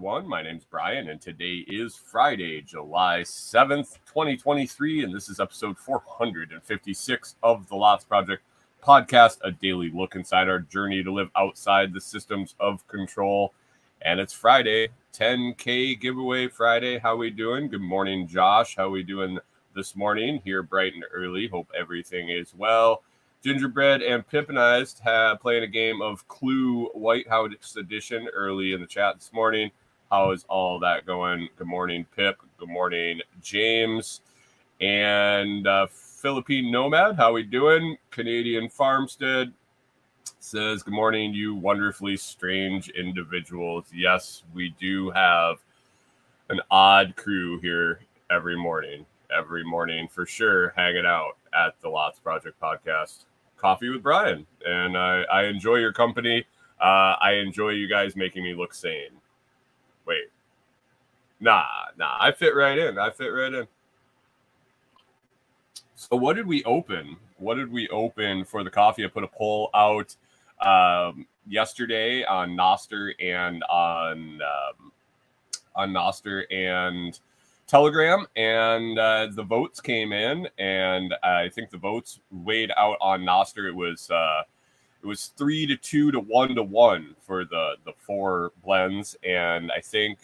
everyone. My name's Brian, and today is Friday, July 7th, 2023, and this is episode 456 of the Lots Project podcast, a daily look inside our journey to live outside the systems of control. And it's Friday, 10K giveaway Friday. How we doing? Good morning, Josh. How we doing this morning? Here bright and early. Hope everything is well. Gingerbread and Pippinized have playing a game of Clue White House Edition early in the chat this morning. How is all that going? Good morning, Pip. Good morning, James. And uh, Philippine Nomad, how we doing? Canadian Farmstead says, Good morning, you wonderfully strange individuals. Yes, we do have an odd crew here every morning, every morning for sure, hanging out at the Lots Project podcast. Coffee with Brian. And I, I enjoy your company. Uh, I enjoy you guys making me look sane. Wait. Nah, nah, I fit right in. I fit right in. So what did we open? What did we open for the coffee? I put a poll out um, yesterday on Nostr and on um, on Nostr and Telegram, and uh, the votes came in, and I think the votes weighed out on Nostr. It was uh, it was three to two to one to one for the the four blends, and I think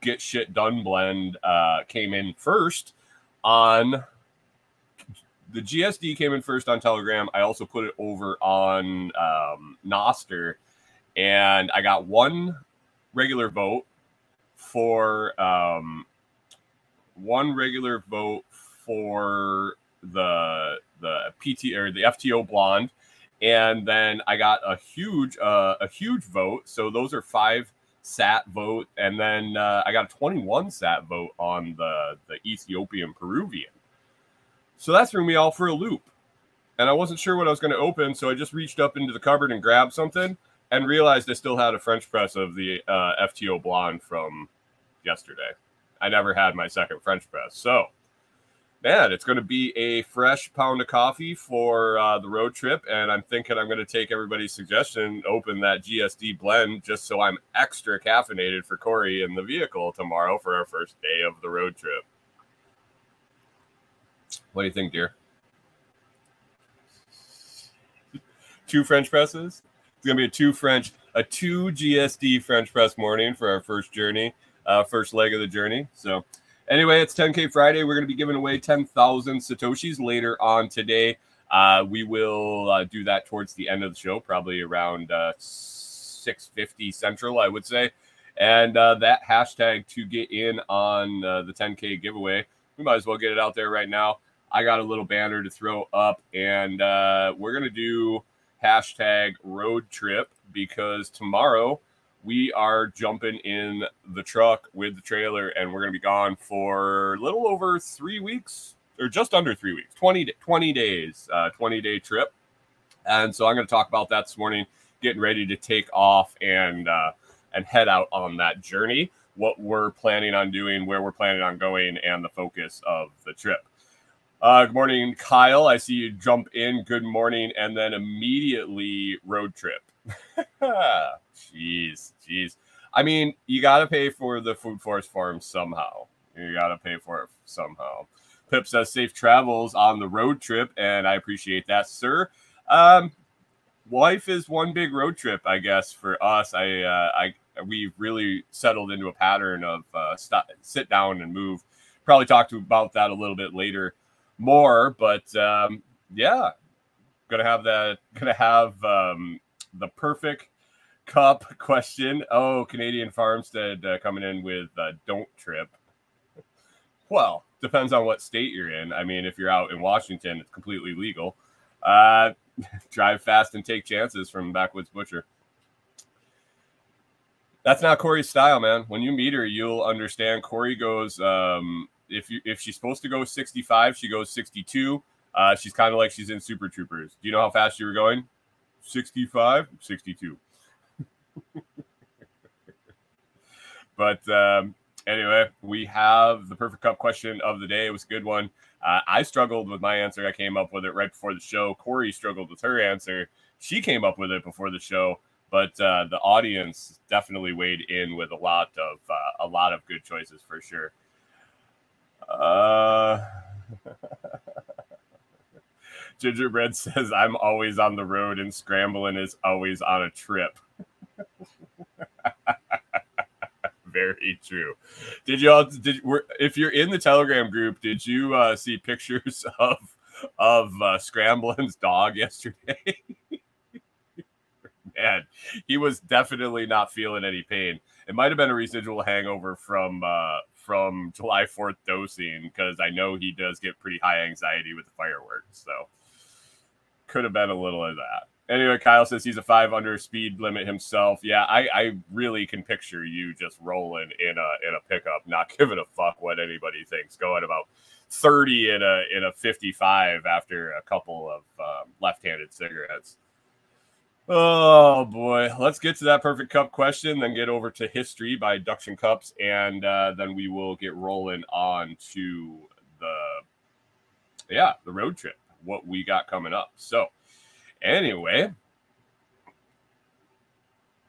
Get Shit Done blend uh, came in first on the GSD came in first on Telegram. I also put it over on um, Nostr, and I got one regular vote for um, one regular vote for the the PT or the FTO blonde, and then I got a huge uh, a huge vote. So those are five sat vote, and then uh, I got a 21 sat vote on the the Ethiopian Peruvian. So that threw me all for a loop. And I wasn't sure what I was going to open. So I just reached up into the cupboard and grabbed something and realized I still had a French press of the uh, FTO Blonde from yesterday. I never had my second French press. So, man, it's going to be a fresh pound of coffee for uh, the road trip. And I'm thinking I'm going to take everybody's suggestion, open that GSD blend just so I'm extra caffeinated for Kori in the vehicle tomorrow for our first day of the road trip. What do you think, dear? two French presses. It's gonna be a two French, a two GSD French press morning for our first journey, uh, first leg of the journey. So, anyway, it's 10K Friday. We're gonna be giving away 10,000 satoshis later on today. Uh, we will uh, do that towards the end of the show, probably around uh, 6:50 Central, I would say. And uh, that hashtag to get in on uh, the 10K giveaway, we might as well get it out there right now. I got a little banner to throw up, and uh, we're gonna do hashtag road trip because tomorrow we are jumping in the truck with the trailer, and we're gonna be gone for a little over three weeks, or just under three weeks 20, 20 days, uh, 20 day trip. And so I'm gonna talk about that this morning, getting ready to take off and uh, and head out on that journey. What we're planning on doing, where we're planning on going, and the focus of the trip. Uh, good morning, Kyle. I see you jump in. Good morning, and then immediately road trip. jeez, jeez. I mean, you got to pay for the Food Forest Farm somehow. You got to pay for it somehow. Pip says safe travels on the road trip, and I appreciate that, sir. Um, life is one big road trip, I guess, for us. I, uh, I, we've really settled into a pattern of uh, st- sit down and move. Probably talk to about that a little bit later more. But um, yeah, gonna have that. Gonna have um, the perfect cup question. Oh, Canadian Farmstead uh, coming in with uh, don't trip. Well, depends on what state you're in. I mean, if you're out in Washington, it's completely legal. Uh, drive fast and take chances from Backwoods Butcher. That's not Kori's style, man. When you meet her, you'll understand. Kori goes um, if you if she's supposed to go 65, she goes 62. Uh, she's kind of like she's in Super Troopers. Do you know how fast you were going? 65, 62. But um, anyway, we have the perfect cup question of the day. It was a good one. Uh, I struggled with my answer. I came up with it right before the show. Kori struggled with her answer. She came up with it before the show, but uh, the audience definitely weighed in with a lot of uh, a lot of good choices for sure. Uh, Gingerbread says, "I'm always on the road, and scrambling is always on a trip." Very true. Did you all? Did were, if you're in the Telegram group, did you uh, see pictures of of uh, Scrambling's dog yesterday? Man, he was definitely not feeling any pain. It might have been a residual hangover from uh, from July Fourth dosing because I know he does get pretty high anxiety with the fireworks. So could have been a little of that. Anyway, Kyle says he's a five under speed limit himself. Yeah, I, I really can picture you just rolling in a in a pickup, not giving a fuck what anybody thinks, going about thirty in a in a fifty five after a couple of um, left handed cigarettes. Oh boy, let's get to that perfect cup question, then get over to history by Duction Cups, and uh, then we will get rolling on to the yeah the road trip. What we got coming up. So Anyway,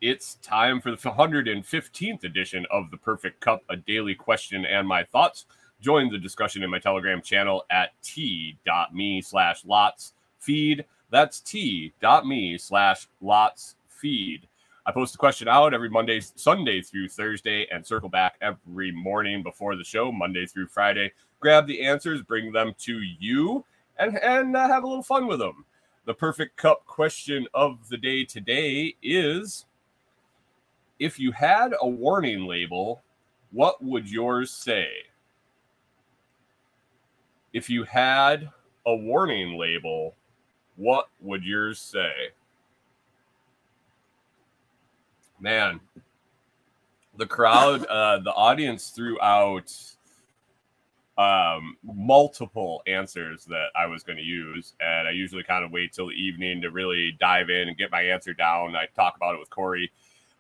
it's time for the 115th edition of the Perfect Cup, a daily question and my thoughts. Join the discussion in my Telegram channel at t.me slash lots feed. That's t.me slash lots feed. I post the question out every Monday, Sunday through Thursday, and circle back every morning before the show, Monday through Friday. Grab the answers, bring them to you, and, and uh, have a little fun with them. The perfect cup question of the day today is if you had a warning label, what would yours say? If you had a warning label, what would yours say? Man, the crowd, uh, the audience threw out um, multiple answers that I was going to use. And I usually kind of wait till the evening to really dive in and get my answer down. I talk about it with Kori.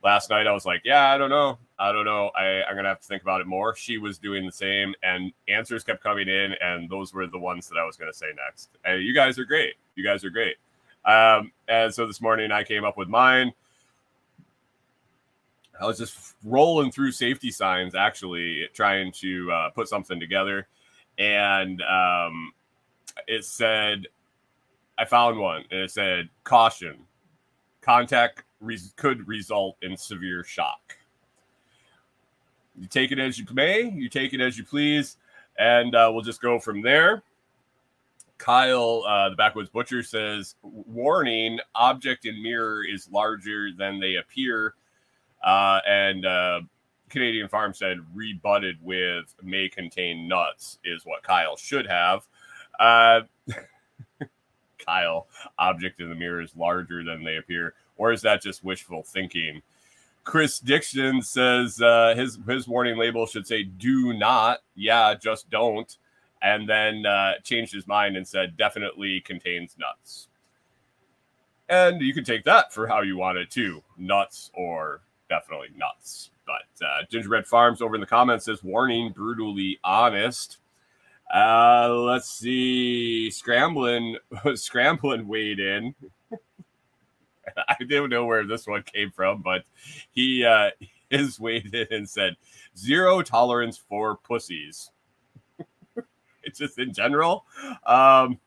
Last night, I was like, yeah, I don't know. I don't know. I, I'm going to have to think about it more. She was doing the same, and answers kept coming in. And those were the ones that I was going to say next. Hey, you guys are great. You guys are great. Um, and so this morning, I came up with mine. I was just rolling through safety signs, actually trying to uh, put something together, and um, it said, I found one, and it said, "Caution: Contact could result in severe shock." You take it as you may, you take it as you please, and uh, we'll just go from there. Kyle, uh, the Backwoods Butcher says, "Warning: Object in mirror is larger than they appear." Uh, and uh, Canadian Farmstead rebutted with may contain nuts, is what Kyle should have. Uh, Kyle, object in the mirror is larger than they appear. Or is that just wishful thinking? Chris Dixon says uh, his his warning label should say "Do not." Yeah, just don't. And then uh, changed his mind and said definitely contains nuts. And you can take that for how you want it too, nuts or definitely nuts. But uh, Gingerbread Farms over in the comments says, warning, brutally honest. Uh, let's see. Scrambling, scrambling weighed in. I don't know where this one came from, but he uh, is weighed in and said, zero tolerance for pussies. it's just in general. Um,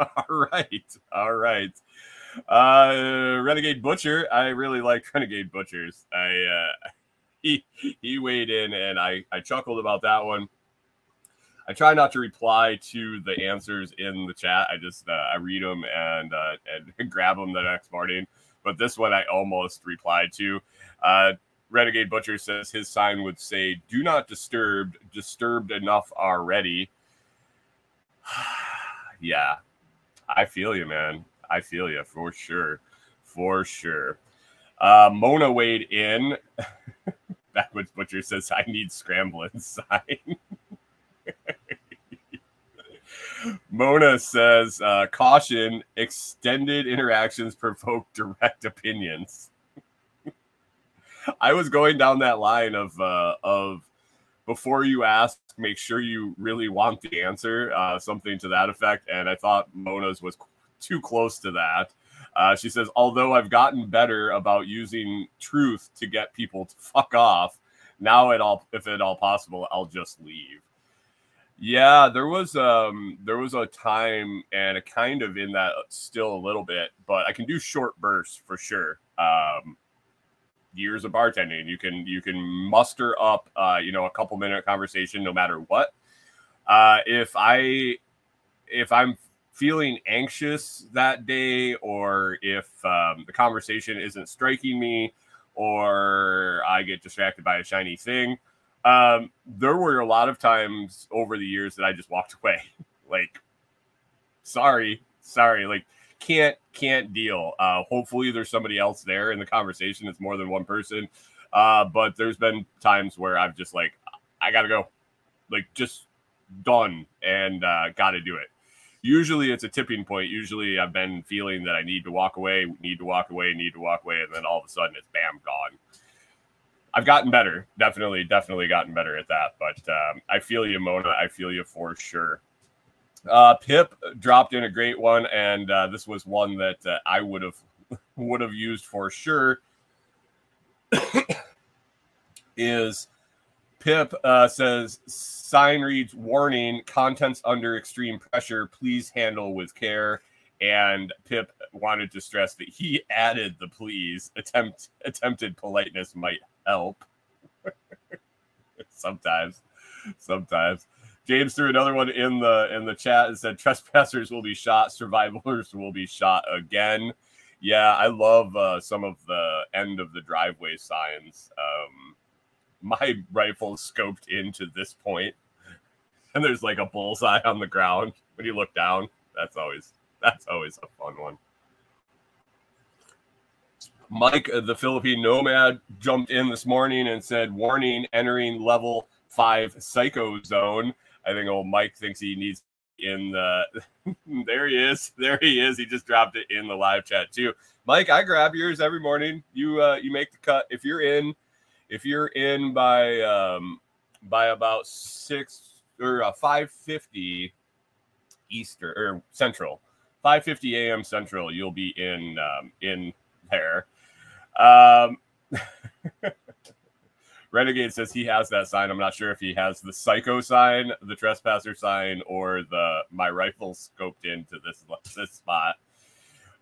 all right. All right. Uh, Renegade Butcher. I really like Renegade Butchers. I uh, he he weighed in, and I I chuckled about that one. I try not to reply to the answers in the chat. I just uh, I read them and uh, and grab them the next morning. But this one I almost replied to. Uh, Renegade Butcher says his sign would say "Do not disturb." Disturbed enough already. yeah, I feel you, man. I feel you for sure, for sure. Uh, Mona weighed in. Backwoods Butcher says, "I need scrambling sign." Mona says, uh, "Caution: Extended interactions provoke direct opinions." I was going down that line of uh, of before you ask, make sure you really want the answer, uh, something to that effect. And I thought Mona's was too close to that. Uh, she says, although I've gotten better about using truth to get people to fuck off, now at all, if at all possible, I'll just leave. Yeah, there was um there was a time and a kind of in that still a little bit, but I can do short bursts for sure. Um years of bartending, you can you can muster up uh you know a couple minute conversation no matter what. Uh if I if I'm feeling anxious that day or if um, the conversation isn't striking me or I get distracted by a shiny thing, um, there were a lot of times over the years that I just walked away. like, sorry, sorry, like can't can't deal. Uh, hopefully, there's somebody else there in the conversation. It's more than one person. Uh, but there's been times where I've just like, I gotta go, like just done and uh, got to do it. Usually, it's a tipping point. Usually, I've been feeling that I need to walk away, need to walk away, need to walk away, and then all of a sudden, it's bam, gone. I've gotten better. Definitely, definitely gotten better at that. But um, I feel you, Mona. I feel you for sure. Uh, Pip dropped in a great one, and uh, this was one that uh, I would have would have used for sure. is Pip uh, says sign reads warning contents under extreme pressure. Please handle with care. And Pip wanted to stress that he added the please attempt attempted politeness might help. sometimes, sometimes. James threw another one in the in the chat and said trespassers will be shot, survivors will be shot again. Yeah, I love uh, some of the end of the driveway signs. Um, my rifle scoped into this point, and there's like a bullseye on the ground when you look down. That's always that's always a fun one. Mike, uh, the Philippine nomad, jumped in this morning and said, "Warning: entering level five psycho zone." I think old Mike thinks he needs in the. there he is. There he is. He just dropped it in the live chat too. Mike, I grab yours every morning. You uh, you make the cut if you're in. If you're in by um, by about six or uh, five fifty Eastern or Central, five fifty a.m. Central, you'll be in um, in there. Um, Renegade says he has that sign. I'm not sure if he has the psycho sign, the trespasser sign, or the my rifle scoped into this this spot.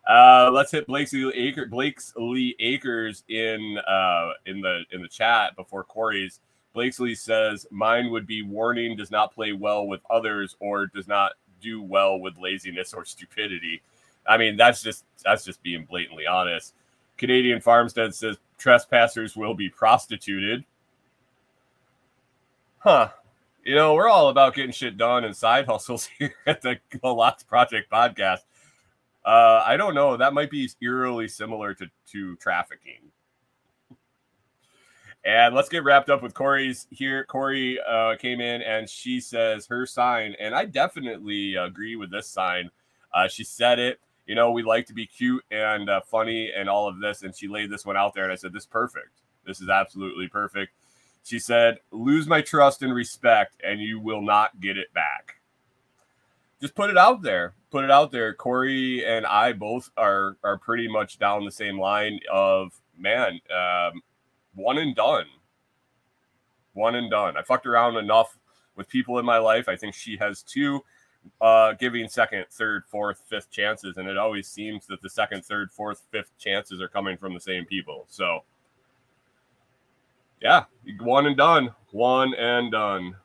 Uh, let's hit Blakesley Acre, Blake's Lee Acres in uh, in the in the chat before Kori's. Blake's Lee says mine would be warning does not play well with others or does not do well with laziness or stupidity. I mean that's just that's just being blatantly honest. Canadian Farmstead says trespassers will be prostituted. Huh. You know, we're all about getting shit done and side hustles here at the Lots Project podcast. Uh, I don't know. That might be eerily similar to, to trafficking. And let's get wrapped up with Kori's here. Kori uh, came in and she says her sign, and I definitely agree with this sign. Uh, she said it you know, we like to be cute and uh, funny and all of this. And she laid this one out there, and I said, This is perfect. This is absolutely perfect. She said, Lose my trust and respect, and you will not get it back. Just put it out there. Put it out there. Kori and I both are are pretty much down the same line of man, um, one and done. One and done. I fucked around enough with people in my life. I think she has two uh, giving second, third, fourth, fifth chances, and it always seems that the second, third, fourth, fifth chances are coming from the same people. So, yeah, one and done, one and done.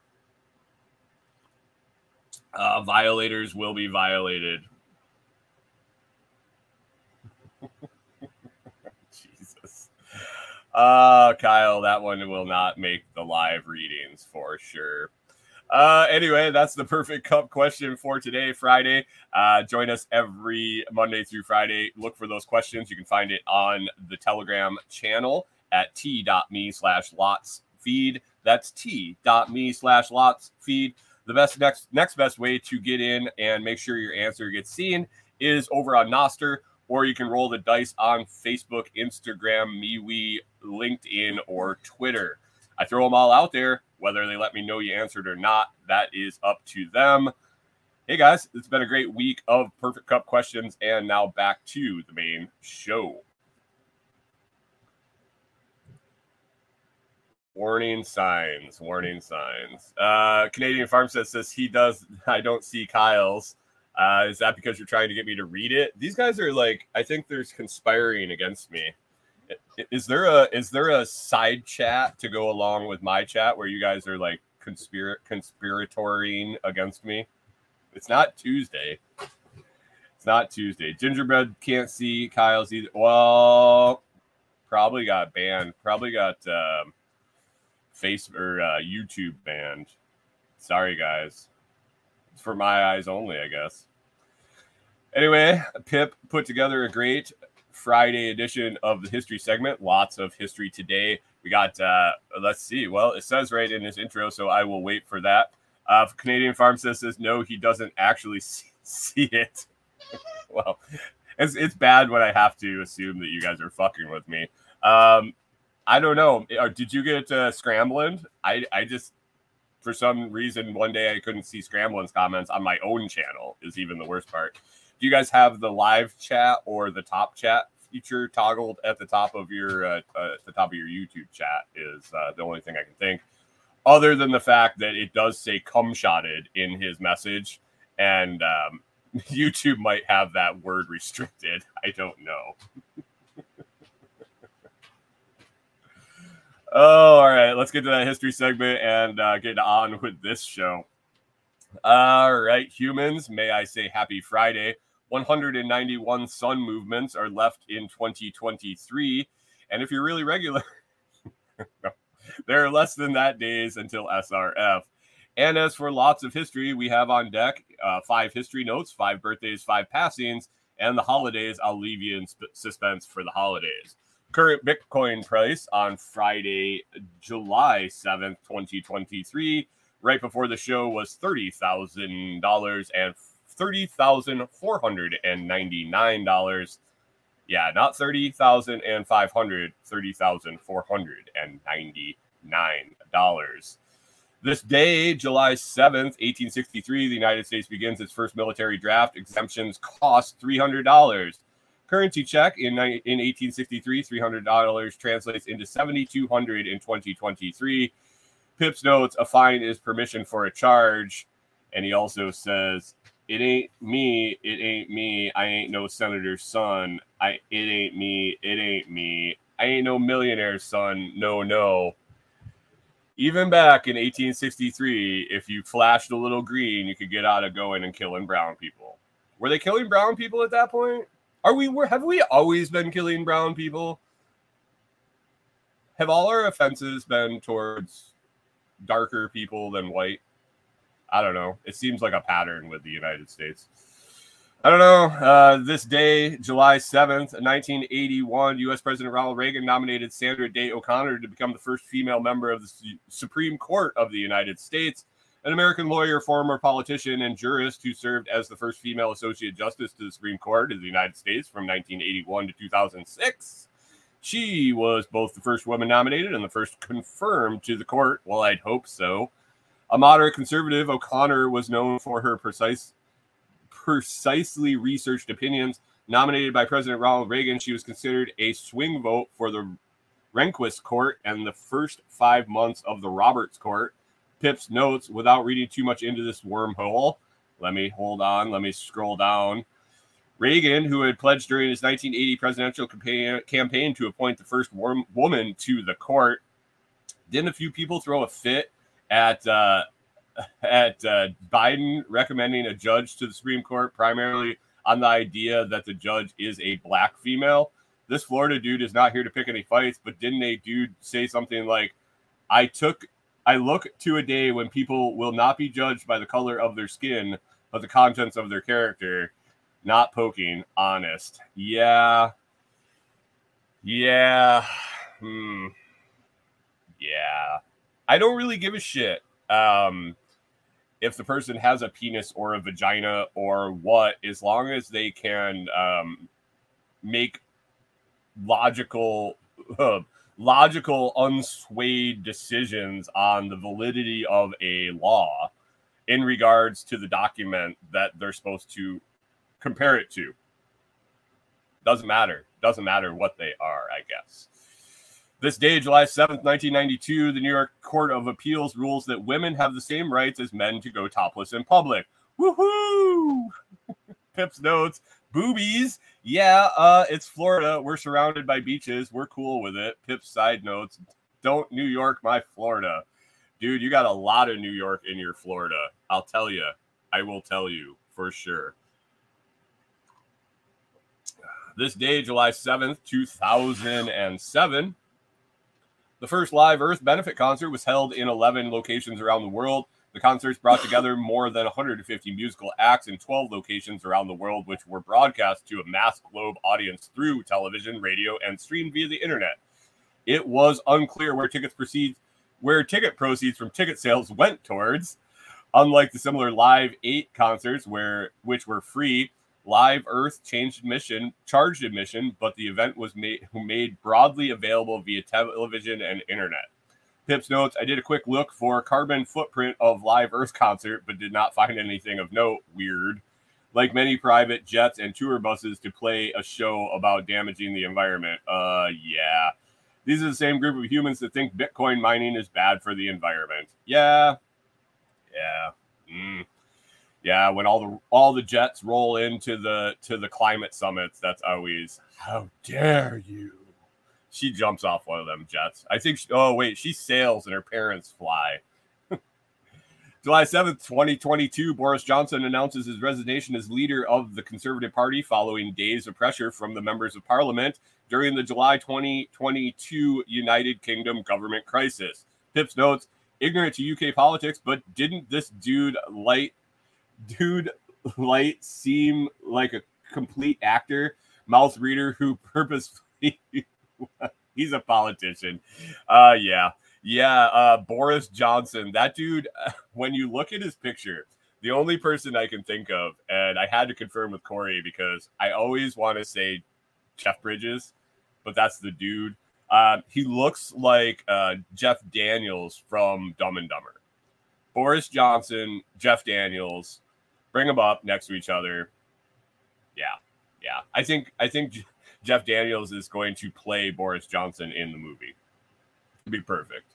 Uh, violators will be violated. Jesus. Uh, Kyle, that one will not make the live readings for sure. Uh, anyway, that's the perfect cup question for today, Friday. Uh, join us every Monday through Friday. Look for those questions. You can find it on the Telegram channel at t.me slash lots feed. That's t.me slash lots feed. The best next next best way to get in and make sure your answer gets seen is over on Nostr or you can roll the dice on Facebook, Instagram, MeWe, LinkedIn, or Twitter. I throw them all out there. Whether they let me know you answered or not, that is up to them. Hey guys, it's been a great week of Perfect Cup questions, and now back to the main show. Warning signs, warning signs. Uh, Canadian Farmstead says he does. I don't see Kyle's. Uh, is that because you're trying to get me to read it? These guys are like, I think there's conspiring against me. Is there a is there a side chat to go along with my chat where you guys are like conspir conspiratorying against me? It's not Tuesday. It's not Tuesday. Gingerbread can't see Kyle's either. Well, probably got banned. Probably got um, face or uh, YouTube banned. Sorry, guys. It's for my eyes only, I guess. Anyway, Pip put together a great Friday edition of the history segment. Lots of history today. We got, uh, let's see. Well, it says right in his intro, so I will wait for that. Uh, Canadian says, says no, he doesn't actually see, see it. well, it's, it's bad when I have to assume that you guys are fucking with me. Um, I don't know. Uh, did you get uh, scrambling? I I just for some reason one day I couldn't see scrambling's comments on my own channel. Is even the worst part. Do you guys have the live chat or the top chat feature toggled at the top of your uh, uh, at the top of your YouTube chat? Is uh, the only thing I can think. Other than the fact that it does say "cum shotted" in his message, and um, YouTube might have that word restricted. I don't know. Oh, all right. Let's get to that history segment and uh, get on with this show. All right, humans, may I say happy Friday. 191 sun movements are left in 2023. And if you're really regular, there are less than that days until SRF. And as for lots of history, we have on deck uh, five history notes, five birthdays, five passings, and the holidays. I'll leave you in sp- suspense for the holidays current Bitcoin price on Friday, July 7th, 2023, right before the show was $30,000 and $30,499. Yeah, not 30,500, $30,499. This day, July 7th, 1863, the United States begins its first military draft. Exemptions cost $300. Currency check in, in 1863, $300 translates into 7200 in 2023. Pips notes a fine is permission for a charge. And he also says, It ain't me. It ain't me. I ain't no senator's son. I it ain't me. It ain't me. I ain't no millionaire's son. No, no. Even back in 1863, if you flashed a little green, you could get out of going and killing brown people. Were they killing brown people at that point? Are we? Have we always been killing brown people? Have all our offenses been towards darker people than white? I don't know. It seems like a pattern with the United States. I don't know. Uh, this day, July 7th, 1981, U.S. President Ronald Reagan nominated Sandra Day O'Connor to become the first female member of the Supreme Court of the United States an American lawyer, former politician, and jurist who served as the first female associate justice to the Supreme Court of the United States from 1981 to 2006. She was both the first woman nominated and the first confirmed to the court. Well, I'd hope so. A moderate conservative, O'Connor was known for her precise, precisely researched opinions. Nominated by President Ronald Reagan, she was considered a swing vote for the Rehnquist Court and the first five months of the Roberts Court. Pip's notes without reading too much into this wormhole. Let me hold on. Let me scroll down. Reagan, who had pledged during his 1980 presidential campaign campaign to appoint the first woman to the court, didn't a few people throw a fit at uh, at uh, Biden recommending a judge to the Supreme Court primarily on the idea that the judge is a black female? This Florida dude is not here to pick any fights, but didn't a dude say something like, "I took I look to a day when people will not be judged by the color of their skin, but the contents of their character. Not poking, honest. Yeah. Yeah. Hmm. Yeah. I don't really give a shit. Um, if the person has a penis or a vagina or what, as long as they can um, make logical uh, logical unswayed decisions on the validity of a law in regards to the document that they're supposed to compare it to doesn't matter doesn't matter what they are i guess this day, July 7th, 1992, the New York Court of Appeals rules that women have the same rights as men to go topless in public. Woohoo! Pips notes, boobies. Yeah, uh, it's Florida. We're surrounded by beaches. We're cool with it. Pips side notes, don't New York my Florida. Dude, you got a lot of New York in your Florida. I'll tell you. I will tell you for sure. This day, July 7th, 2007, the first live Earth benefit concert was held in 11 locations around the world. The concerts brought together more than 150 musical acts in 12 locations around the world, which were broadcast to a mass globe audience through television, radio, and streamed via the internet. It was unclear where tickets proceeds, where ticket proceeds from ticket sales went towards. Unlike the similar Live 8 concerts, where which were free, Live Earth changed admission, charged admission, but the event was made made broadly available via television and internet. Pips notes: I did a quick look for carbon footprint of Live Earth concert, but did not find anything of note. Weird. Like many private jets and tour buses to play a show about damaging the environment. Uh, yeah. These are the same group of humans that think Bitcoin mining is bad for the environment. Yeah. Yeah. Mm yeah, when all the all the jets roll into the to the climate summits, that's always how dare you. She jumps off one of them jets. I think. She, oh wait, she sails and her parents fly. July 7th, 2022, Boris Johnson announces his resignation as leader of the Conservative Party following days of pressure from the members of parliament during the July 2022 United Kingdom government crisis. Pips notes, ignorant to UK politics, but didn't this dude light dude light seem like a complete actor, mouth reader who purposefully he's a politician. Uh yeah. Yeah, uh Boris Johnson. That dude when you look at his picture, the only person I can think of and I had to confirm with Kori because I always want to say Jeff Bridges, but that's the dude. Uh, he looks like uh, Jeff Daniels from Dumb and Dumber. Boris Johnson, Jeff Daniels, bring them up next to each other. Yeah, yeah. I think I think Jeff Daniels is going to play Boris Johnson in the movie. It'd be perfect.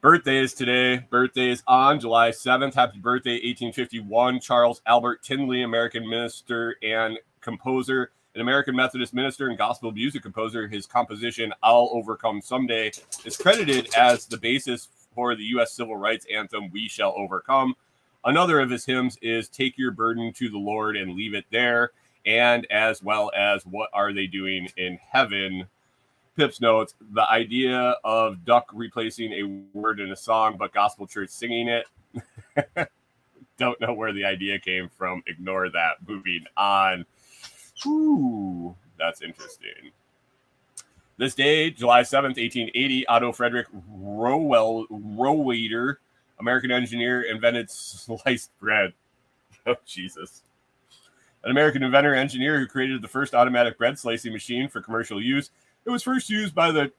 Birthdays today. Birthdays on July 7th. Happy birthday, 1851. Charles Albert Tindley, American minister and composer, an American Methodist minister and gospel music composer. His composition, I'll Overcome Someday, is credited as the basis for the U.S. civil rights anthem, We Shall Overcome. Another of his hymns is Take Your Burden to the Lord and Leave It There, and as well as What Are They Doing in Heaven? Pips notes the idea of Duck replacing a word in a song, but Gospel Church singing it. Don't know where the idea came from. Ignore that. Moving on. Ooh, that's interesting. This day, July 7th, 1880, Otto Frederick Rowell, Rowader American engineer invented sliced bread. Oh, Jesus. An American inventor engineer who created the first automatic bread slicing machine for commercial use. It was first used by the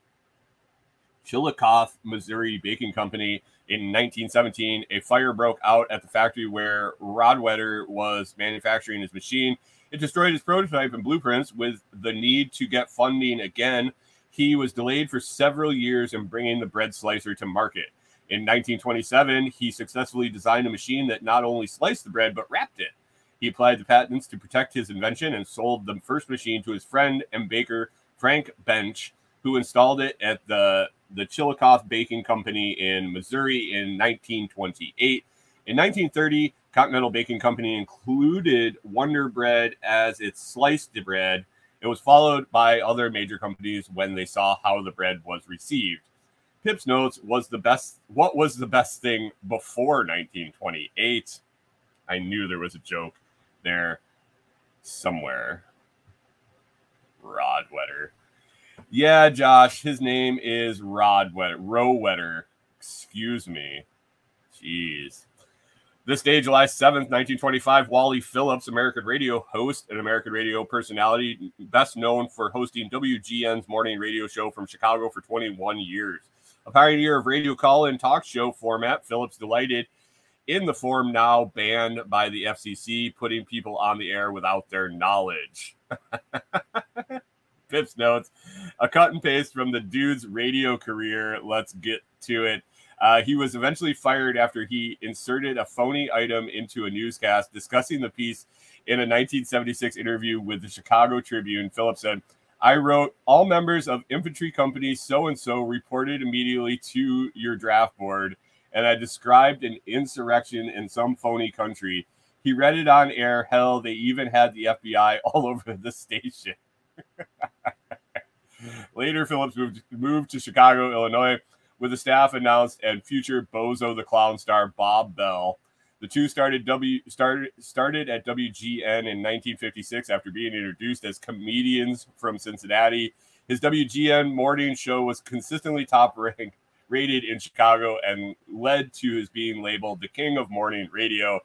Chillicothe, Missouri Baking Company in 1917. A fire broke out at the factory where Rodwetter was manufacturing his machine. It destroyed his prototype and blueprints. With the need to get funding again, he was delayed for several years in bringing the bread slicer to market. In 1927, he successfully designed a machine that not only sliced the bread but wrapped it. He applied the patents to protect his invention and sold the first machine to his friend and baker Frank Bench, who installed it at the the Chillicothe Baking Company in Missouri in 1928. In 1930, Continental Baking Company included Wonder Bread as its sliced bread. It was followed by other major companies when they saw how the bread was received. Pips notes was the best. What was the best thing before 1928? I knew there was a joke there somewhere. Rodwetter. Yeah, Josh, his name is Rodwetter. Rowetter. Excuse me. Jeez. This day, July 7th, 1925, Wally Phillips, American radio host and American radio personality, best known for hosting WGN's morning radio show from Chicago for 21 years. A pioneer of radio call and talk show format, Phillips delighted in the form now banned by the FCC, putting people on the air without their knowledge. Pips notes a cut and paste from the dude's radio career. Let's get to it. Uh, he was eventually fired after he inserted a phony item into a newscast discussing the piece in a 1976 interview with the Chicago Tribune. Phillips said, I wrote, All members of infantry company so and so reported immediately to your draft board, and I described an insurrection in some phony country. He read it on air. Hell, they even had the FBI all over the station. Later, Phillips moved, moved to Chicago, Illinois with the staff announced and future Bozo the Clown star Bob Bell. The two started W started started at WGN in 1956 after being introduced as comedians from Cincinnati. His WGN morning show was consistently top ranked rated in Chicago and led to his being labeled the king of morning radio.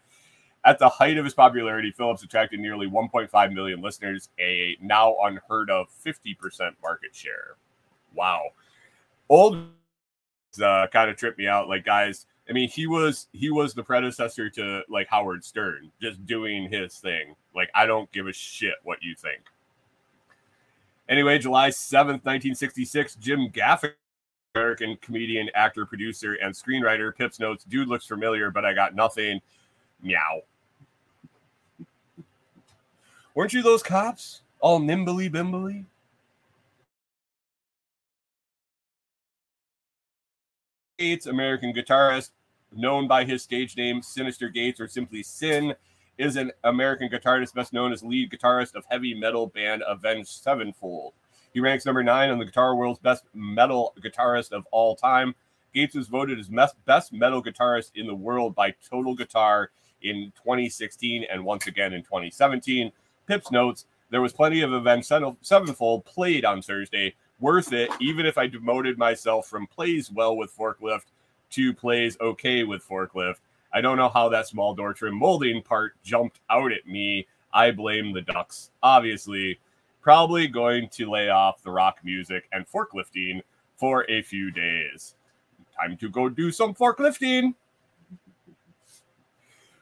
At the height of his popularity, Phillips attracted nearly 1.5 million listeners, a now unheard of 50% market share. Wow. Old uh, kind of tripped me out. Like, guys, I mean, he was he was the predecessor to like Howard Stern, just doing his thing. Like, I don't give a shit what you think. Anyway, July 7th, 1966, Jim Gaffigan, American comedian, actor, producer, and screenwriter. Pips notes, dude looks familiar, but I got nothing. Meow. Weren't you those cops? All nimbly bimbly? Gates, American guitarist, known by his stage name Synyster Gates or simply Sin, is an American guitarist best known as lead guitarist of heavy metal band Avenged Sevenfold. He ranks number nine on the Guitar World's best metal guitarist of all time. Gates was voted as best metal guitarist in the world by Total Guitar in 2016 and once again in 2017. Pips notes there was plenty of Avenged Sevenfold played on Thursday, worth it, even if I demoted myself from plays well with forklift to plays okay with forklift. I don't know how that small door trim molding part jumped out at me. I blame the ducks. Obviously, probably going to lay off the rock music and forklifting for a few days. Time to go do some forklifting.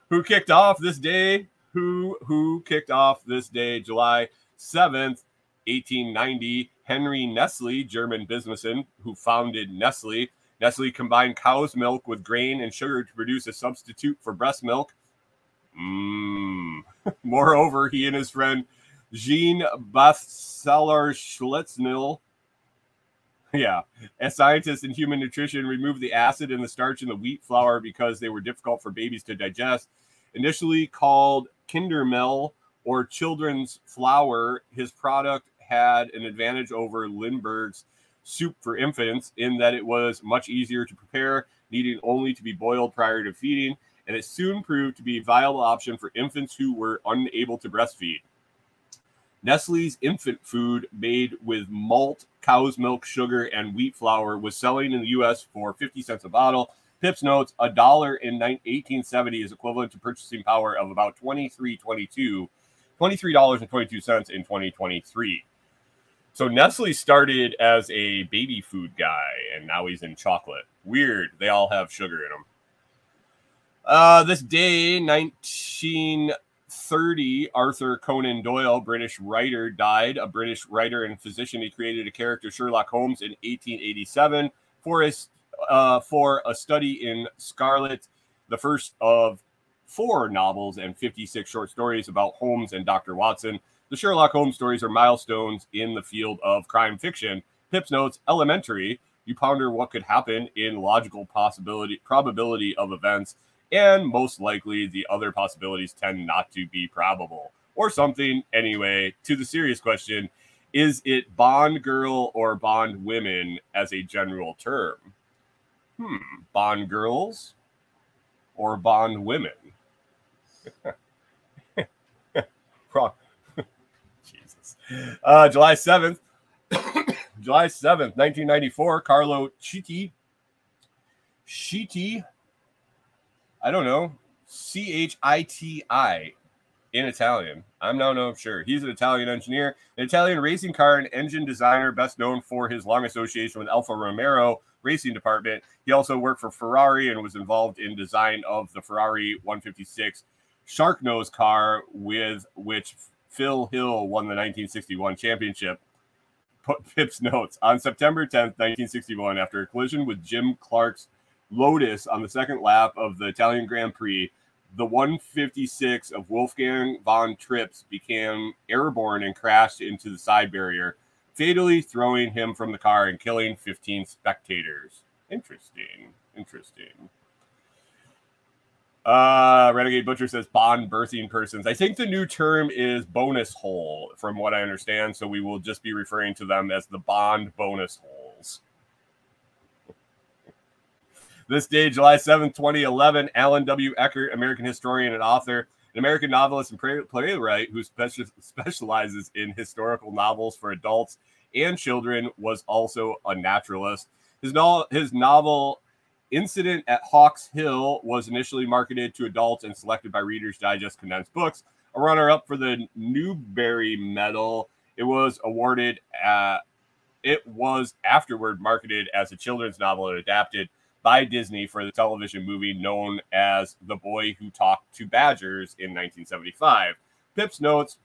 Who kicked off this day? Who who kicked off this day, July 7th, 1890? Henry Nestle, German businessman who founded Nestle. Nestle combined cow's milk with grain and sugar to produce a substitute for breast milk. Mmm. Moreover, he and his friend Jean Bestseller Schlitznil, yeah, as scientists in human nutrition, removed the acid and the starch in the wheat flour because they were difficult for babies to digest. Initially called Kindermehl or children's flour, his product had an advantage over Lindbergh's soup for infants in that it was much easier to prepare, needing only to be boiled prior to feeding, and it soon proved to be a viable option for infants who were unable to breastfeed. Nestle's infant food made with malt, cow's milk, sugar, and wheat flour was selling in the U.S. for 50 cents a bottle. Pips notes a dollar in 1870 is equivalent to purchasing power of about 23.22, $23.22 in 2023. So Nestle started as a baby food guy, and now he's in chocolate. Weird. They all have sugar in them. Uh, this day, 1930, Arthur Conan Doyle, British writer, died. A British writer and physician. He created a character, Sherlock Holmes, in 1887 for uh, for a study in Scarlet, the first of four novels and 56 short stories about Holmes and Dr. Watson. The Sherlock Holmes stories are milestones in the field of crime fiction. Pips notes elementary. You ponder what could happen in logical possibility probability of events, and most likely the other possibilities tend not to be probable or something. Anyway, to the serious question, is it bond girl or bond women as a general term? Hmm, bond girls or bond women? Uh, July 7th, July 7th, 1994, Carlo Chiti, Chiti, I don't know, C H I T I in Italian. I'm no no sure. He's an Italian engineer, an Italian racing car and engine designer, best known for his long association with Alfa Romeo racing department. He also worked for Ferrari and was involved in design of the Ferrari 156 shark nose car with which Phil Hill won the 1961 championship. Put Pip's notes on September 10th, 1961, after a collision with Jim Clark's Lotus on the second lap of the Italian Grand Prix, the 156 of Wolfgang von Trips became airborne and crashed into the side barrier, fatally throwing him from the car and killing 15 spectators. Interesting. Interesting. Uh, Renegade Butcher says bond birthing persons. I think the new term is bonus hole, from what I understand. So we will just be referring to them as the bond bonus holes. This day, July 7, 2011, Allan W. Eckert, American historian and author, an American novelist and playwright who speci- specializes in historical novels for adults and children, was also a naturalist. His, his novel Incident at Hawks Hill was initially marketed to adults and selected by Reader's Digest condensed books. A runner up for the Newbery Medal, it was awarded. At, it was afterward marketed as a children's novel and adapted by Disney for the television movie known as The Boy Who Talked to Badgers in 1975. Pip's notes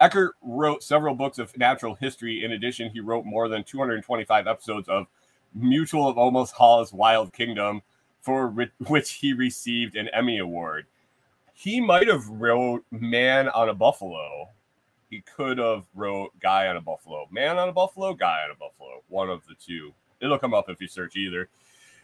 Eckert wrote several books of natural history. In addition, he wrote more than 225 episodes of Mutual of Omaha's Wild Kingdom, for which he received an Emmy Award. He might have wrote Man on a Buffalo. He could have wrote Guy on a Buffalo. Man on a Buffalo, Guy on a Buffalo. One of the two. It'll come up if you search either.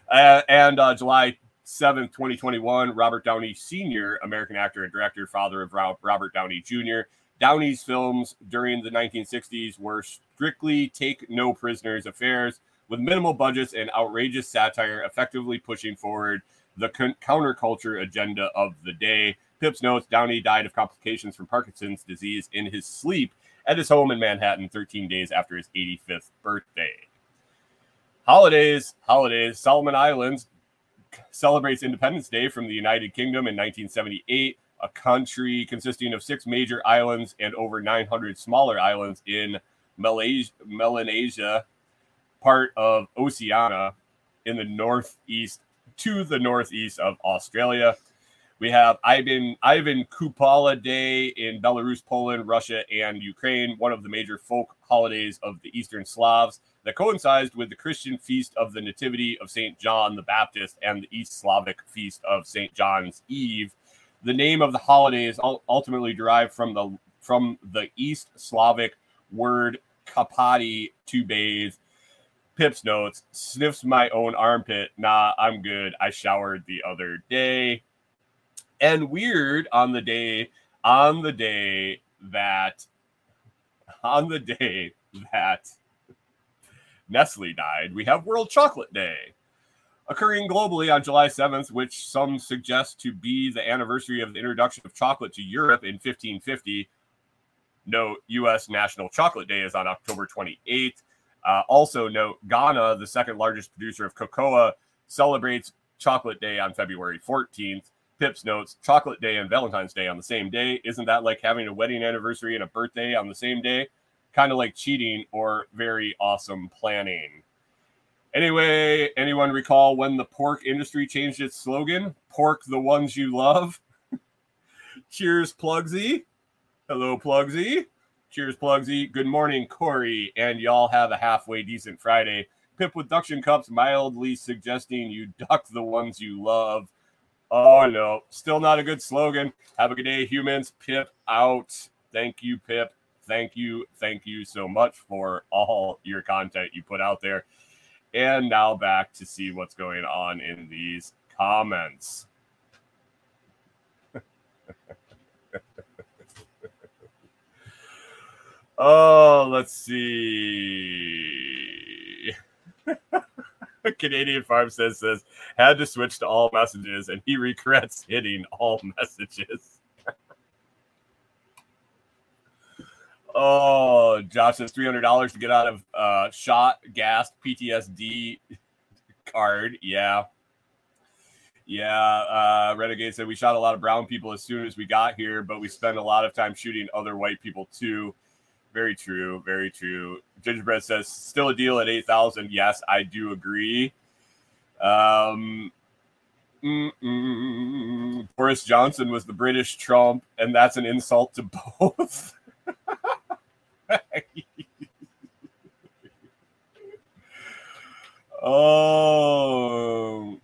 Uh, and uh, July 7th, 2021, Robert Downey Sr., American actor and director, father of Robert Downey Jr. Downey's films during the 1960s were strictly take no prisoners affairs with minimal budgets and outrageous satire, effectively pushing forward the con- counterculture agenda of the day. Pips notes Downey died of complications from Parkinson's disease in his sleep at his home in Manhattan 13 days after his 85th birthday. Holidays, holidays. Solomon Islands celebrates Independence Day from the United Kingdom in 1978, a country consisting of six major islands and over 900 smaller islands in Malaysia, Melanesia part of Oceania in the northeast to the northeast of Australia. We have Ivan Ivan Kupala Day in Belarus, Poland, Russia, and Ukraine, one of the major folk holidays of the Eastern Slavs that coincides with the Christian feast of the Nativity of St. John the Baptist and the East Slavic feast of St. John's Eve. The name of the holiday is ultimately derived from the from the East Slavic word kapati to bathe, Pip's notes sniffs my own armpit. Nah, I'm good. I showered the other day. And weird on the day, on the day that, on the day that Nestle died, we have World Chocolate Day. Occurring globally on July 7th, which some suggest to be the anniversary of the introduction of chocolate to Europe in 1550. No, U.S. National Chocolate Day is on October 28th. Uh, also, note Ghana, the second largest producer of cocoa, celebrates Chocolate Day on February 14th. Pips notes Chocolate Day and Valentine's Day on the same day. Isn't that like having a wedding anniversary and a birthday on the same day? Kind of like cheating or very awesome planning. Anyway, anyone recall when the pork industry changed its slogan? Pork the ones you love. Cheers, Plugsy. Hello, Plugsy. Cheers, Plugsy. Good morning, Kori. And y'all have a halfway decent Friday. Pip with Duction Cups, mildly suggesting you duck the ones you love. Oh, no. Still not a good slogan. Have a good day, humans. Pip out. Thank you, Pip. Thank you. Thank you so much for all your content you put out there. And now back to see what's going on in these comments. Oh, let's see. Canadian Farm says says had to switch to all messages and he regrets hitting all messages. Oh, Josh says three hundred dollars to get out of uh, shot, gassed, PTSD card. Yeah, Yeah, uh, Renegade said we shot a lot of brown people as soon as we got here, but we spent a lot of time shooting other white people too. Very true, very true. Gingerbread says still a deal at eight thousand. Yes, I do agree. Um, mm-mm. Boris Johnson was the British Trump, and that's an insult to both. Oh,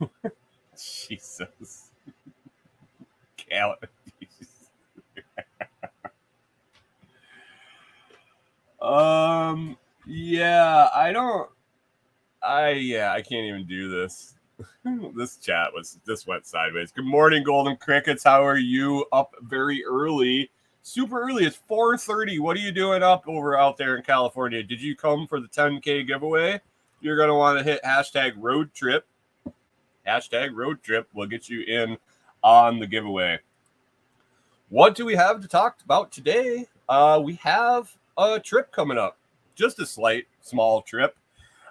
Jesus. Cal- um, yeah, I don't. I yeah, I can't even do this. this chat was this went sideways. Good morning, Golden Crickets. How are you? Up very early, super early. It's four thirty. What are you doing up over out there in California? Did you come for the ten k giveaway? You're gonna want to hit hashtag road trip. Hashtag road trip will get you in on the giveaway. What do we have to talk about today? Uh, we have a trip coming up, just a slight, small trip.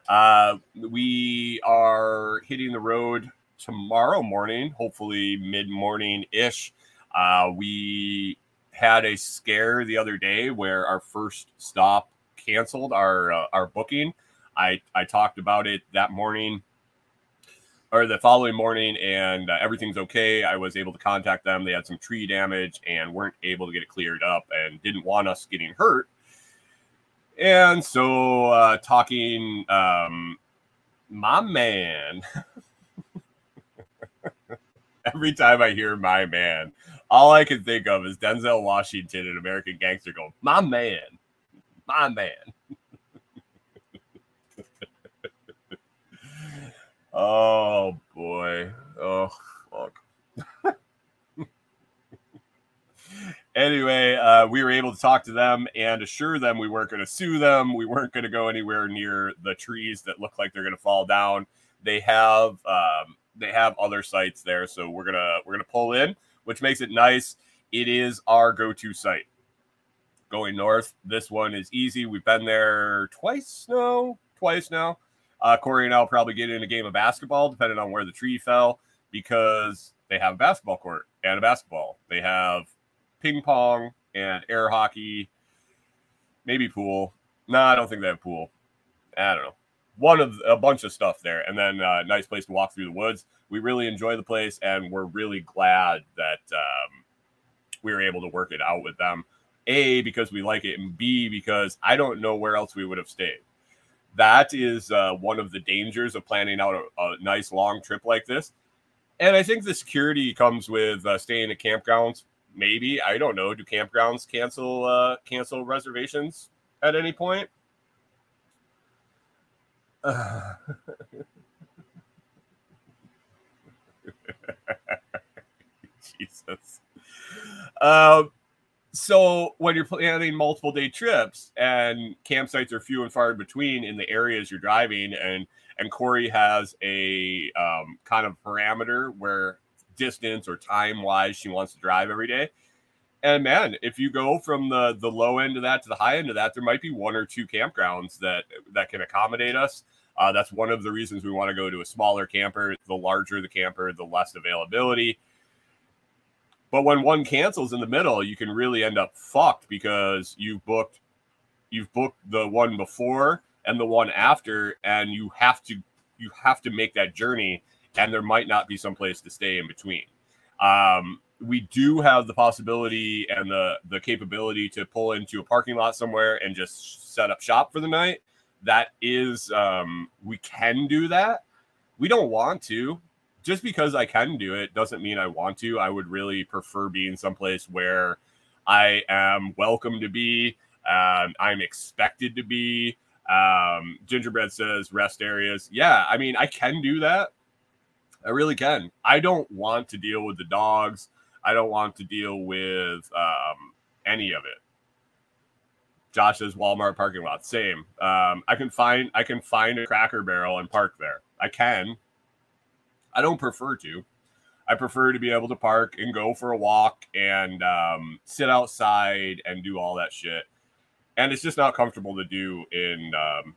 Uh, we are hitting the road tomorrow morning, hopefully mid morning ish. Uh, we had a scare the other day where our first stop canceled our uh, our booking. I I talked about it that morning or the following morning, and uh, everything's okay. I was able to contact them. They had some tree damage and weren't able to get it cleared up, and didn't want us getting hurt. And so, uh, talking, um, my man. Every time I hear my man, all I can think of is Denzel Washington and American Gangster going, my man, my man. oh boy. Oh fuck. anyway, uh, we were able to talk to them and assure them we weren't going to sue them. We weren't going to go anywhere near the trees that look like they're going to fall down. They have um, they have other sites there, so we're gonna we're gonna pull in, which makes it nice. It is our go-to site. Going north, this one is easy. We've been there twice now, twice now. Uh, Kori and I'll probably get in a game of basketball, depending on where the tree fell, because they have a basketball court and a basketball. They have ping pong and air hockey, maybe pool. No, I don't think they have pool. I don't know. One of a bunch of stuff there, and then uh, nice place to walk through the woods. We really enjoy the place, and we're really glad that um, we were able to work it out with them. A because we like it, and B because I don't know where else we would have stayed. That is uh, one of the dangers of planning out a, a, nice long trip like this. And I think the security comes with uh, staying at campgrounds maybe I don't know. Do campgrounds cancel uh, cancel reservations at any point? Jesus. Um, so when you're planning multiple day trips and campsites are few and far between in the areas you're driving, and and Kori has a um, kind of parameter where distance or time wise she wants to drive every day. And man, if you go from the the low end of that to the high end of that, there might be one or two campgrounds that that can accommodate us. Uh, that's one of the reasons we want to go to a smaller camper. The larger the camper, the less availability. But when one cancels in the middle, you can really end up fucked because you've booked you've booked the one before and the one after, and you have to you have to make that journey and there might not be some place to stay in between. Um, we do have the possibility and the the capability to pull into a parking lot somewhere and just set up shop for the night. That is, um, we can do that. We don't want to. Just because I can do it doesn't mean I want to. I would really prefer being someplace where I am welcome to be. Um, I'm expected to be. Um, Gingerbread says rest areas. Yeah, I mean, I can do that. I really can. I don't want to deal with the dogs. I don't want to deal with um, any of it. Josh says Walmart parking lot. Same. Um, I can find I can find a Cracker Barrel and park there. I can. I don't prefer to. I prefer to be able to park and go for a walk and um, sit outside and do all that shit. And it's just not comfortable to do in um,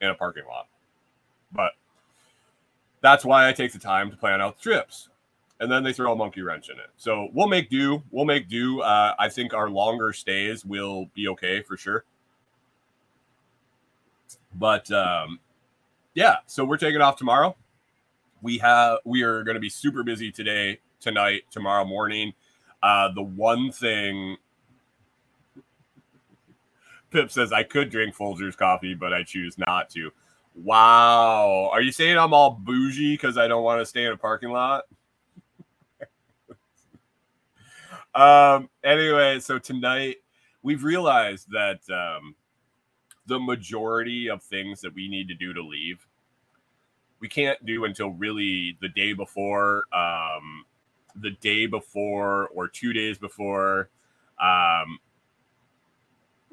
in a parking lot. But that's why I take the time to plan out the trips. And then they throw a monkey wrench in it. So we'll make do. We'll make do. Uh, I think our longer stays will be okay for sure. But um, yeah, so we're taking off tomorrow. We have we are going to be super busy today, tonight, tomorrow morning. Uh, the one thing Pip says I could drink Folgers coffee, but I choose not to. Wow. Are you saying I'm all bougie because I don't want to stay in a parking lot? um, anyway, so tonight we've realized that um, the majority of things that we need to do to leave, we can't do until really the day before, um, the day before, or two days before. Um,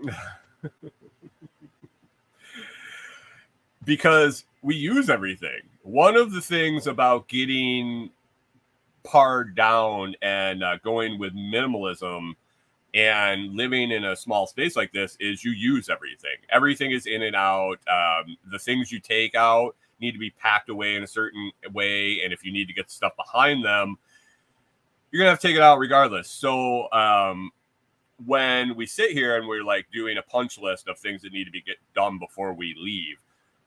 because we use everything. One of the things about getting pared down and uh, going with minimalism and living in a small space like this is you use everything. Everything is in and out. Um, the things you take out need to be packed away in a certain way. And if you need to get stuff behind them, you're gonna have to take it out regardless. So um, when we sit here and we're like doing a punch list of things that need to be get done before we leave,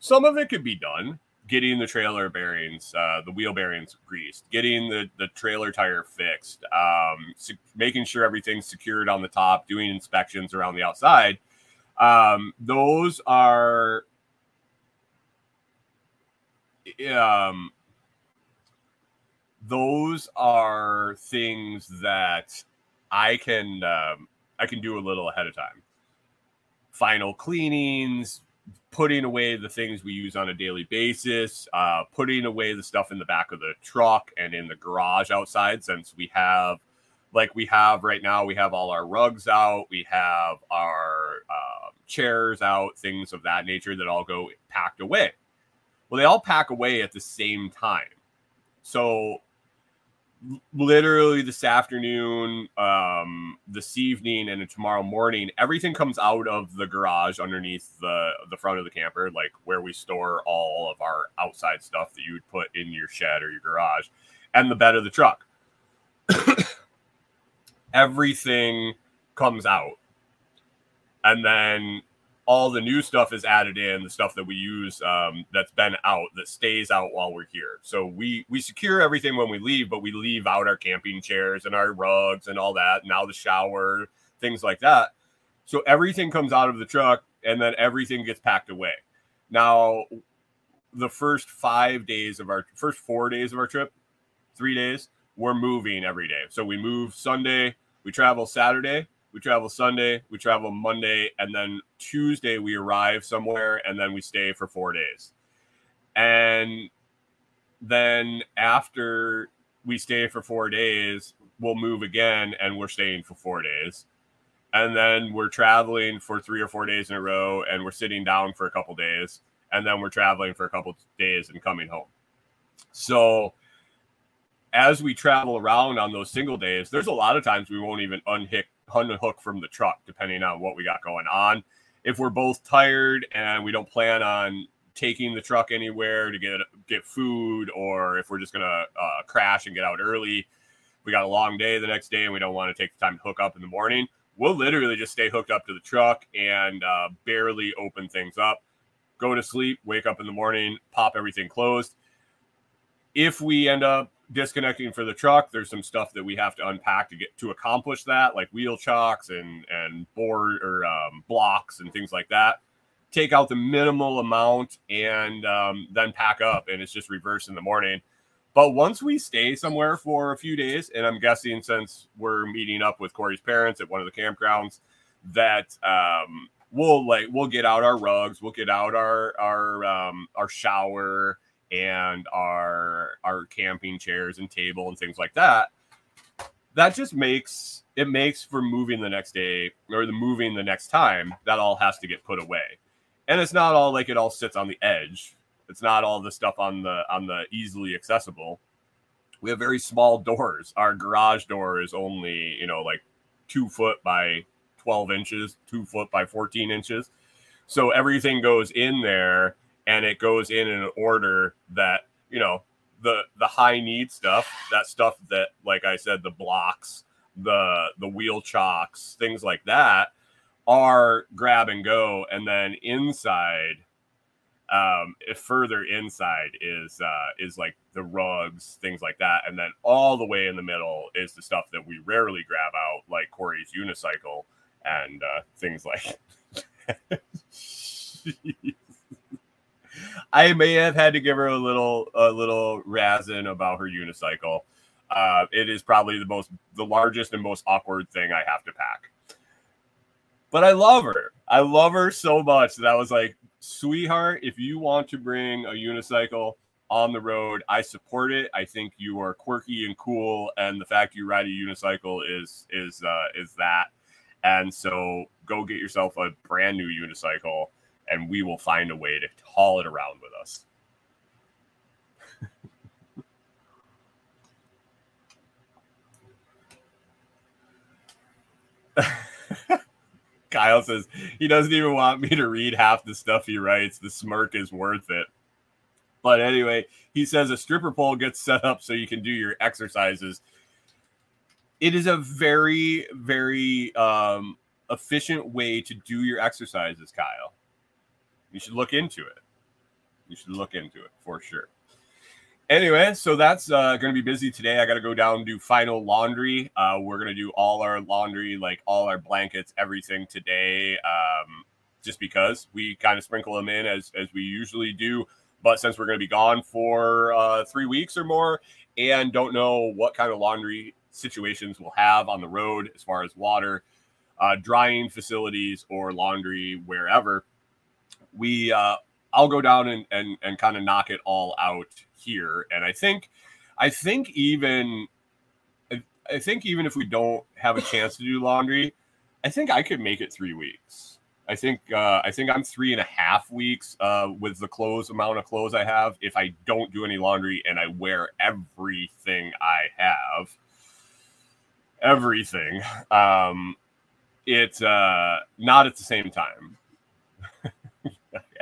some of it could be done. Getting the trailer bearings, uh, the wheel bearings greased, getting the, the trailer tire fixed, um, making sure everything's secured on the top, doing inspections around the outside. Um, those are um, those are things that I can um, I can do a little ahead of time. Final cleanings, putting away the things we use on a daily basis, uh, putting away the stuff in the back of the truck and in the garage outside, since we have, like we have right now, we have all our rugs out, we have our uh, chairs out, things of that nature that all go packed away. Well, they all pack away at the same time. So literally this afternoon, um, this evening, and tomorrow morning, everything comes out of the garage underneath the the front of the camper, like where we store all of our outside stuff that you would put in your shed or your garage, and the bed of the truck. everything comes out, and then all the new stuff is added in the stuff that we use um, that's been out that stays out while we're here. So we we secure everything when we leave but we leave out our camping chairs and our rugs and all that now the shower things like that. So everything comes out of the truck and then everything gets packed away. Now the first five days of our first four days of our trip three days we're moving every day. So we move sunday we travel saturday we travel Sunday, we travel Monday, and then Tuesday we arrive somewhere, and then we stay for four days. And then after we stay for four days, we'll move again, and we're staying for four days. And then we're traveling for three or four days in a row, and we're sitting down for a couple days, and then we're traveling for a couple days and coming home. So as we travel around on those single days, there's a lot of times we won't even unhook unhook from the truck, depending on what we got going on. If we're both tired and we don't plan on taking the truck anywhere to get get food, or if we're just gonna uh, crash and get out early, we got a long day the next day and we don't want to take the time to hook up in the morning. We'll literally just stay hooked up to the truck and uh, barely open things up, go to sleep, wake up in the morning, pop everything closed. If we end up disconnecting for the truck. There's some stuff that we have to unpack to get to accomplish that, like wheel chocks and and board or um, blocks and things like that. Take out the minimal amount and um, then pack up, and it's just reverse in the morning. But once we stay somewhere for a few days, and I'm guessing since we're meeting up with Kori's parents at one of the campgrounds, that um, we'll like we'll get out our rugs, we'll get out our our um, our shower and our our camping chairs and table and things like that that just makes it makes for moving the next day or the moving the next time that all has to get put away. And it's not all like it all sits on the edge. It's not all the stuff on the on the easily accessible. We have very small doors. Our garage door is only you know like two foot by 12 inches two foot by 14 inches. So everything goes in there and it goes in in an order that you know the the high need stuff, that stuff that, like I said, the blocks, the the wheel chocks, things like that, are grab and go, and then inside, um, further inside is uh, is like the rugs, things like that, and then all the way in the middle is the stuff that we rarely grab out, like Kori's unicycle and uh, things like. I may have had to give her a little a little razzing about her unicycle. Uh, it is probably the most the largest and most awkward thing I have to pack. But I love her. I love her so much that I was like, sweetheart, if you want to bring a unicycle on the road, I support it. I think you are quirky and cool, and the fact you ride a unicycle is is uh, is that. And so, go get yourself a brand new unicycle and we will find a way to haul it around with us. Kyle says he doesn't even want me to read half the stuff he writes. The smirk is worth it. But anyway, he says a stripper pole gets set up so you can do your exercises. It is a very, very um, efficient way to do your exercises, Kyle. You should look into it. You should look into it for sure. Anyway, so that's uh, going to be busy today. I got to go down and do final laundry. Uh, we're going to do all our laundry, like all our blankets, everything today, um, just because we kind of sprinkle them in as, as we usually do. But since we're going to be gone for uh, three weeks or more and don't know what kind of laundry situations we'll have on the road as far as water, uh, drying facilities, or laundry wherever, we uh, I'll go down and and, and kind of knock it all out here. And I think I think even I think even if we don't have a chance to do laundry, I think I could make it three weeks. I think uh, I think I'm three and a half weeks uh, with the clothes amount of clothes I have. If I don't do any laundry and I wear everything I have, everything, um, it's uh, not at the same time.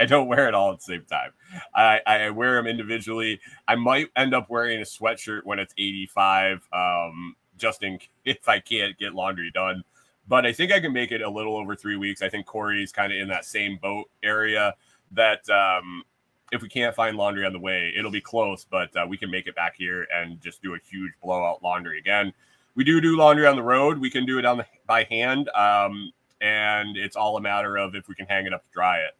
I don't wear it all at the same time. I, I wear them individually. I might end up wearing a sweatshirt when it's 85, um, just in if I can't get laundry done. But I think I can make it a little over three weeks. I think Kori's kind of in that same boat area that um, if we can't find laundry on the way, it'll be close, but uh, we can make it back here and just do a huge blowout laundry again. We do do laundry on the road. We can do it on the, by hand, um, and it's all a matter of if we can hang it up to dry it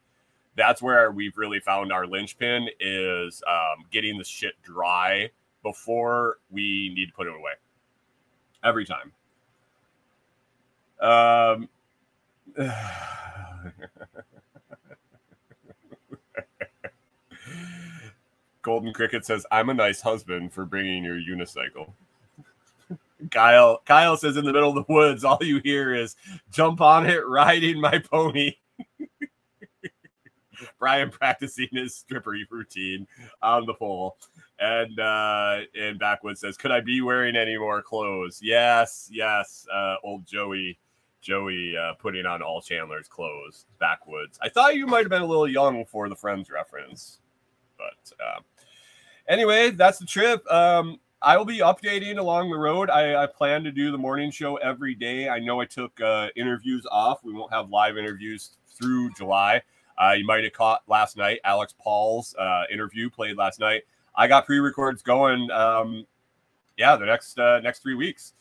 that's where we've really found our linchpin is um, getting the shit dry before we need to put it away. Every time. Um, Golden Cricket says, "I'm a nice husband for bringing your unicycle." Kyle Kyle says, "In the middle of the woods, all you hear is jump on it, riding my pony." Brian practicing his stripper routine on the pole. And uh and Backwood says, Could I be wearing any more clothes? Yes, yes. Uh old Joey, Joey uh putting on all Chandler's clothes, backwoods. I thought you might have been a little young for the friends reference. But uh anyway, that's the trip. Um I will be updating along the road. I, I, plan to do the morning show every day. I know I took uh, interviews off. We won't have live interviews through July. Uh, you might have caught last night Alex Paul's uh, interview played last night. I got pre-records going. Um, yeah, the next uh, next three weeks.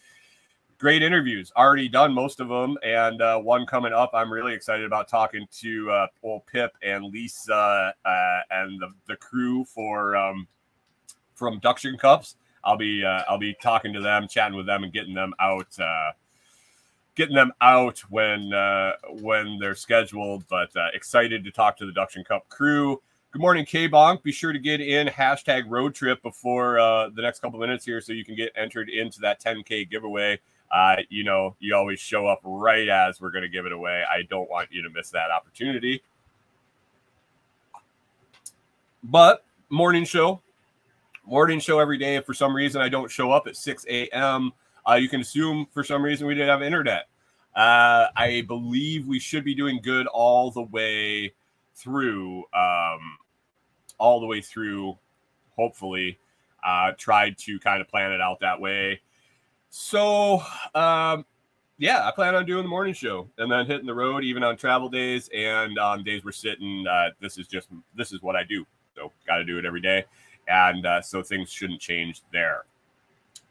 Great interviews, already done most of them, and uh, one coming up. I'm really excited about talking to uh, old Pip and Lisa uh, and the, the crew for um, from Duction Cups. I'll be I'll be talking to them, chatting with them, and getting them out getting them out when uh, when they're scheduled. But uh, excited to talk to the Duction Cup crew. Good morning, K Bonk. Be sure to get in hashtag road trip before uh, the next couple minutes here so you can get entered into that 10K giveaway. Uh, you know, you always show up right as we're going to give it away. I don't want you to miss that opportunity. But morning show, morning show every day. If for some reason I don't show up at 6 a.m., uh, you can assume for some reason we didn't have internet. Uh, I believe we should be doing good all the way through, um, all the way through, hopefully. Uh, tried to kind of plan it out that way. So, um, yeah, I plan on doing the morning show and then hitting the road even on travel days and on days we're sitting. Uh, this is just this is what I do. So, got to do it every day, and uh, so things shouldn't change there.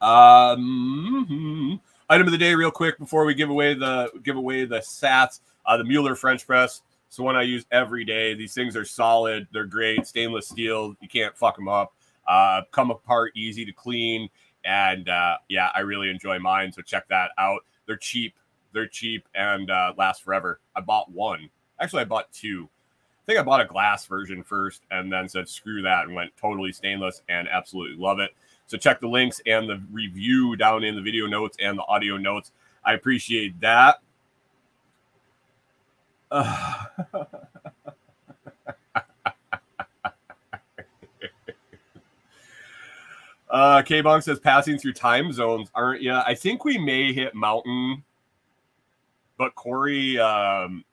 Um, item of the day, real quick, before we give away the give away the Sats, uh, the Mueller French press. It's the one I use every day. These things are solid. They're great. Stainless steel. You can't fuck them up. Uh, come apart easy to clean. And uh, yeah, I really enjoy mine. So check that out. They're cheap. They're cheap and uh, last forever. I bought one. Actually, I bought two. I think I bought a glass version first and then said screw that and went totally stainless and absolutely love it. So check the links and the review down in the video notes and the audio notes. I appreciate that. Uh, uh K Bong says passing through time zones, aren't you? I think we may hit mountain, but Kori um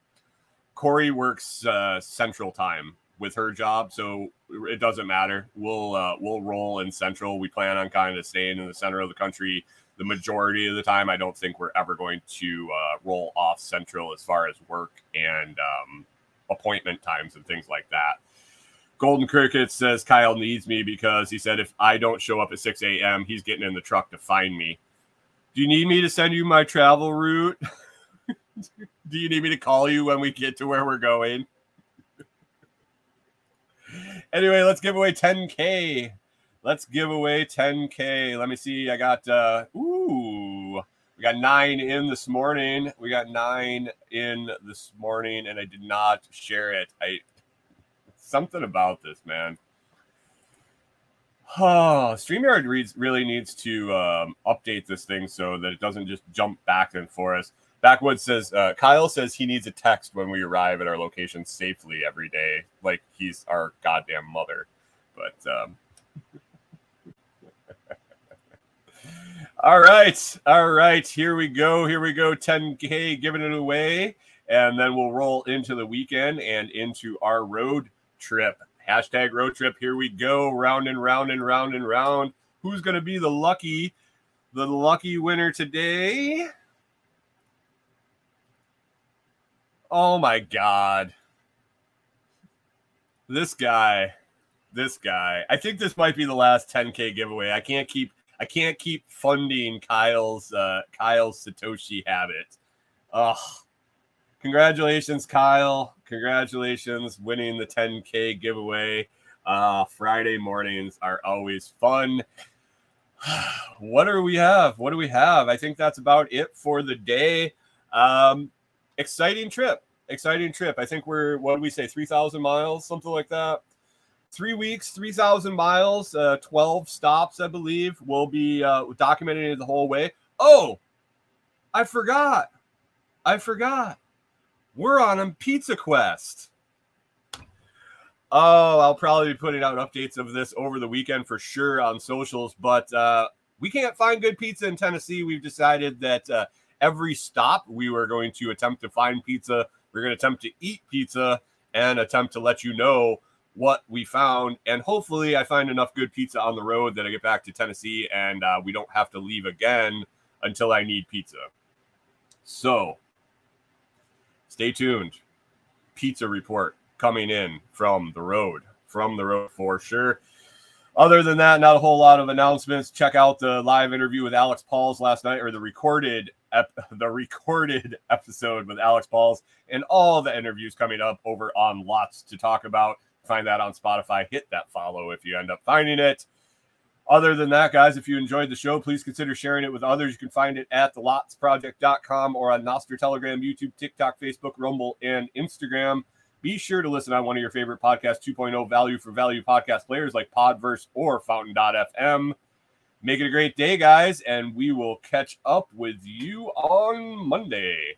Kori works uh central time with her job, so it doesn't matter. We'll uh we'll roll in central. We plan on kind of staying in the center of the country the majority of the time. I don't think we're ever going to uh, roll off central as far as work and um, appointment times and things like that. Golden Cricket says Kyle needs me because he said if I don't show up at 6 a.m., he's getting in the truck to find me. Do you need me to send you my travel route? Do you need me to call you when we get to where we're going? Anyway, let's give away 10K. Let's give away 10K. Let me see. I got, uh, ooh, we got nine in this morning. We got nine in this morning, and I did not share it. I, something about this, man. Oh, StreamYard reads, really needs to um, update this thing so that it doesn't just jump back and forth. Backwoods says uh, Kyle says he needs a text when we arrive at our location safely every day, like he's our goddamn mother. But um, all right, all right, here we go, here we go. 10k giving it away, and then we'll roll into the weekend and into our road trip. Hashtag road trip. Here we go, round and round and round and round. Who's to be the lucky, the lucky winner today? Oh my god. This guy. This guy. I think this might be the last 10k giveaway. I can't keep I can't keep funding Kyle's uh Kyle's Satoshi habit. Oh. Congratulations Kyle. Congratulations winning the 10k giveaway. Uh Friday mornings are always fun. what do we have? What do we have? I think that's about it for the day. Um exciting trip. Exciting trip. I think we're what do we say, three thousand miles, something like that. Three weeks, three thousand miles, uh, twelve stops, I believe. We'll be uh, documenting it the whole way. Oh, I forgot. I forgot. We're on a pizza quest. Oh, I'll probably be putting out updates of this over the weekend for sure on socials, but uh, we can't find good pizza in Tennessee. We've decided that uh, every stop we were going to attempt to find pizza. We're going to attempt to eat pizza and attempt to let you know what we found. And hopefully, I find enough good pizza on the road that I get back to Tennessee and uh, we don't have to leave again until I need pizza. So, stay tuned. Pizza report coming in from the road, from the road for sure. Other than that, not a whole lot of announcements. Check out the live interview with Alex Pauls last night, or the recorded ep- the recorded episode with Alex Pauls, and all the interviews coming up over on Lots to Talk About. Find that on Spotify. Hit that follow if you end up finding it. Other than that, guys, if you enjoyed the show, please consider sharing it with others. You can find it at thelotsproject.com or on Nostr Telegram, YouTube, TikTok, Facebook, Rumble, and Instagram. Be sure to listen on one of your favorite podcast 2.0 value for value podcast players like Podverse or Fountain.fm. Make it a great day, guys, and we will catch up with you on Monday.